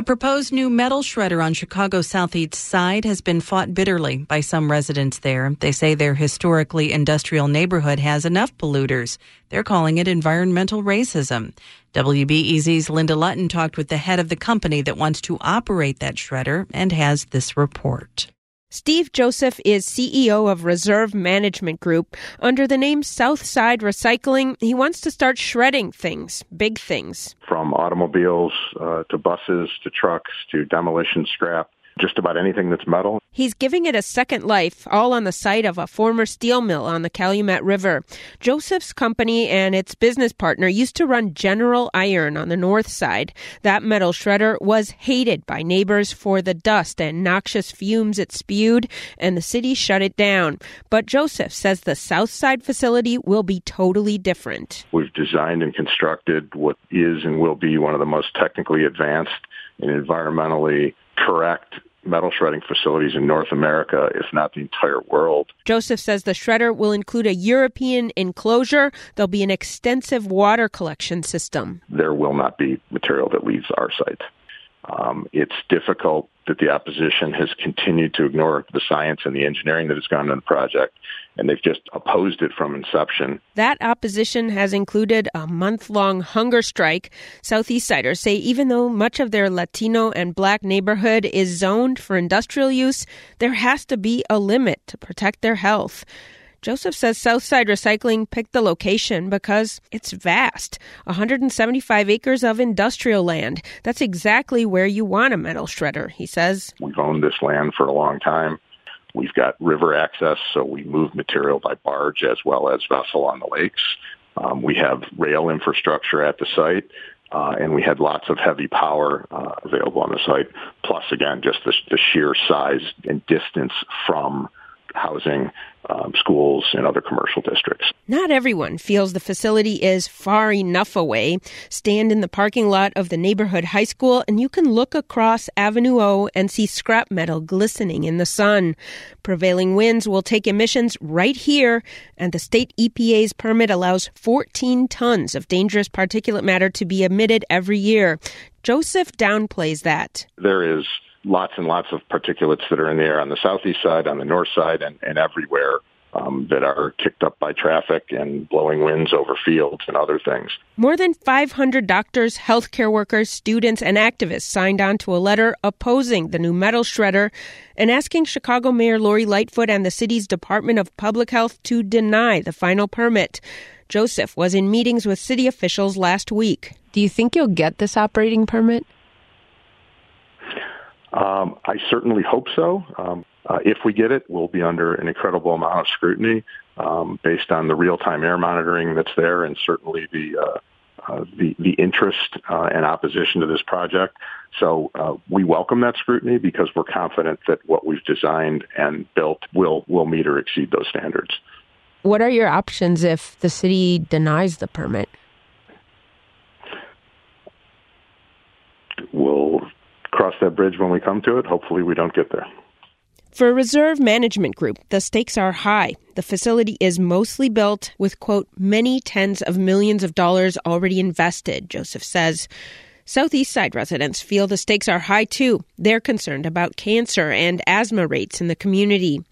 A proposed new metal shredder on Chicago's southeast side has been fought bitterly by some residents there. They say their historically industrial neighborhood has enough polluters. They're calling it environmental racism. WBEZ's Linda Lutton talked with the head of the company that wants to operate that shredder and has this report. Steve Joseph is CEO of Reserve Management Group. Under the name Southside Recycling, he wants to start shredding things, big things. From automobiles uh, to buses to trucks to demolition scrap just about anything that's metal. He's giving it a second life, all on the site of a former steel mill on the Calumet River. Joseph's company and its business partner used to run General Iron on the north side. That metal shredder was hated by neighbors for the dust and noxious fumes it spewed, and the city shut it down. But Joseph says the south side facility will be totally different. We've designed and constructed what is and will be one of the most technically advanced and environmentally correct metal shredding facilities in North America, if not the entire world. Joseph says the shredder will include a European enclosure. There'll be an extensive water collection system. There will not be material that leaves our site. Um, it's difficult that the opposition has continued to ignore the science and the engineering that has gone into the project, and they've just opposed it from inception. That opposition has included a month long hunger strike. Southeast Siders say even though much of their Latino and black neighborhood is zoned for industrial use, there has to be a limit to protect their health. Joseph says Southside Recycling picked the location because it's vast 175 acres of industrial land. That's exactly where you want a metal shredder, he says. We've owned this land for a long time. We've got river access, so we move material by barge as well as vessel on the lakes. Um, we have rail infrastructure at the site. Uh, and we had lots of heavy power uh, available on the site. Plus, again, just the, the sheer size and distance from housing, um, schools, and other commercial districts. Not everyone feels the facility is far enough away. Stand in the parking lot of the neighborhood high school, and you can look across Avenue O and see scrap metal glistening in the sun. Prevailing winds will take emissions right here, and the state EPA's permit allows 14 tons of dangerous particulate matter to be emitted every year. Joseph downplays that. There is lots and lots of particulates that are in the air on the southeast side, on the north side, and, and everywhere. Um, that are kicked up by traffic and blowing winds over fields and other things. More than 500 doctors, healthcare workers, students, and activists signed on to a letter opposing the new metal shredder and asking Chicago Mayor Lori Lightfoot and the city's Department of Public Health to deny the final permit. Joseph was in meetings with city officials last week. Do you think you'll get this operating permit? Um, I certainly hope so. Um, uh, if we get it, we'll be under an incredible amount of scrutiny um, based on the real-time air monitoring that's there, and certainly the uh, uh, the, the interest uh, and opposition to this project. So uh, we welcome that scrutiny because we're confident that what we've designed and built will will meet or exceed those standards. What are your options if the city denies the permit? Cross that bridge when we come to it. Hopefully, we don't get there. For Reserve Management Group, the stakes are high. The facility is mostly built with, quote, many tens of millions of dollars already invested, Joseph says. Southeast Side residents feel the stakes are high too. They're concerned about cancer and asthma rates in the community.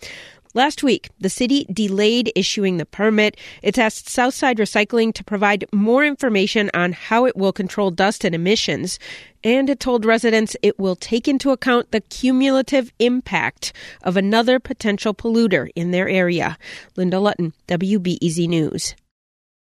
Last week, the city delayed issuing the permit. It asked Southside Recycling to provide more information on how it will control dust and emissions. And it told residents it will take into account the cumulative impact of another potential polluter in their area. Linda Lutton, WBEZ News.